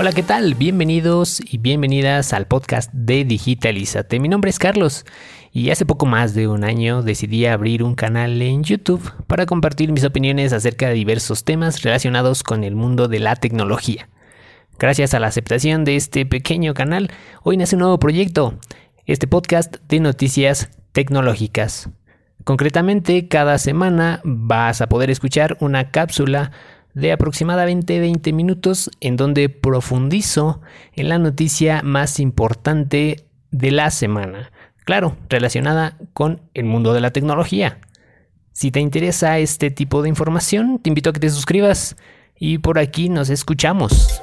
Hola, ¿qué tal? Bienvenidos y bienvenidas al podcast de Digitalízate. Mi nombre es Carlos y hace poco más de un año decidí abrir un canal en YouTube para compartir mis opiniones acerca de diversos temas relacionados con el mundo de la tecnología. Gracias a la aceptación de este pequeño canal, hoy nace un nuevo proyecto, este podcast de noticias tecnológicas. Concretamente, cada semana vas a poder escuchar una cápsula de aproximadamente 20 minutos en donde profundizo en la noticia más importante de la semana. Claro, relacionada con el mundo de la tecnología. Si te interesa este tipo de información, te invito a que te suscribas y por aquí nos escuchamos.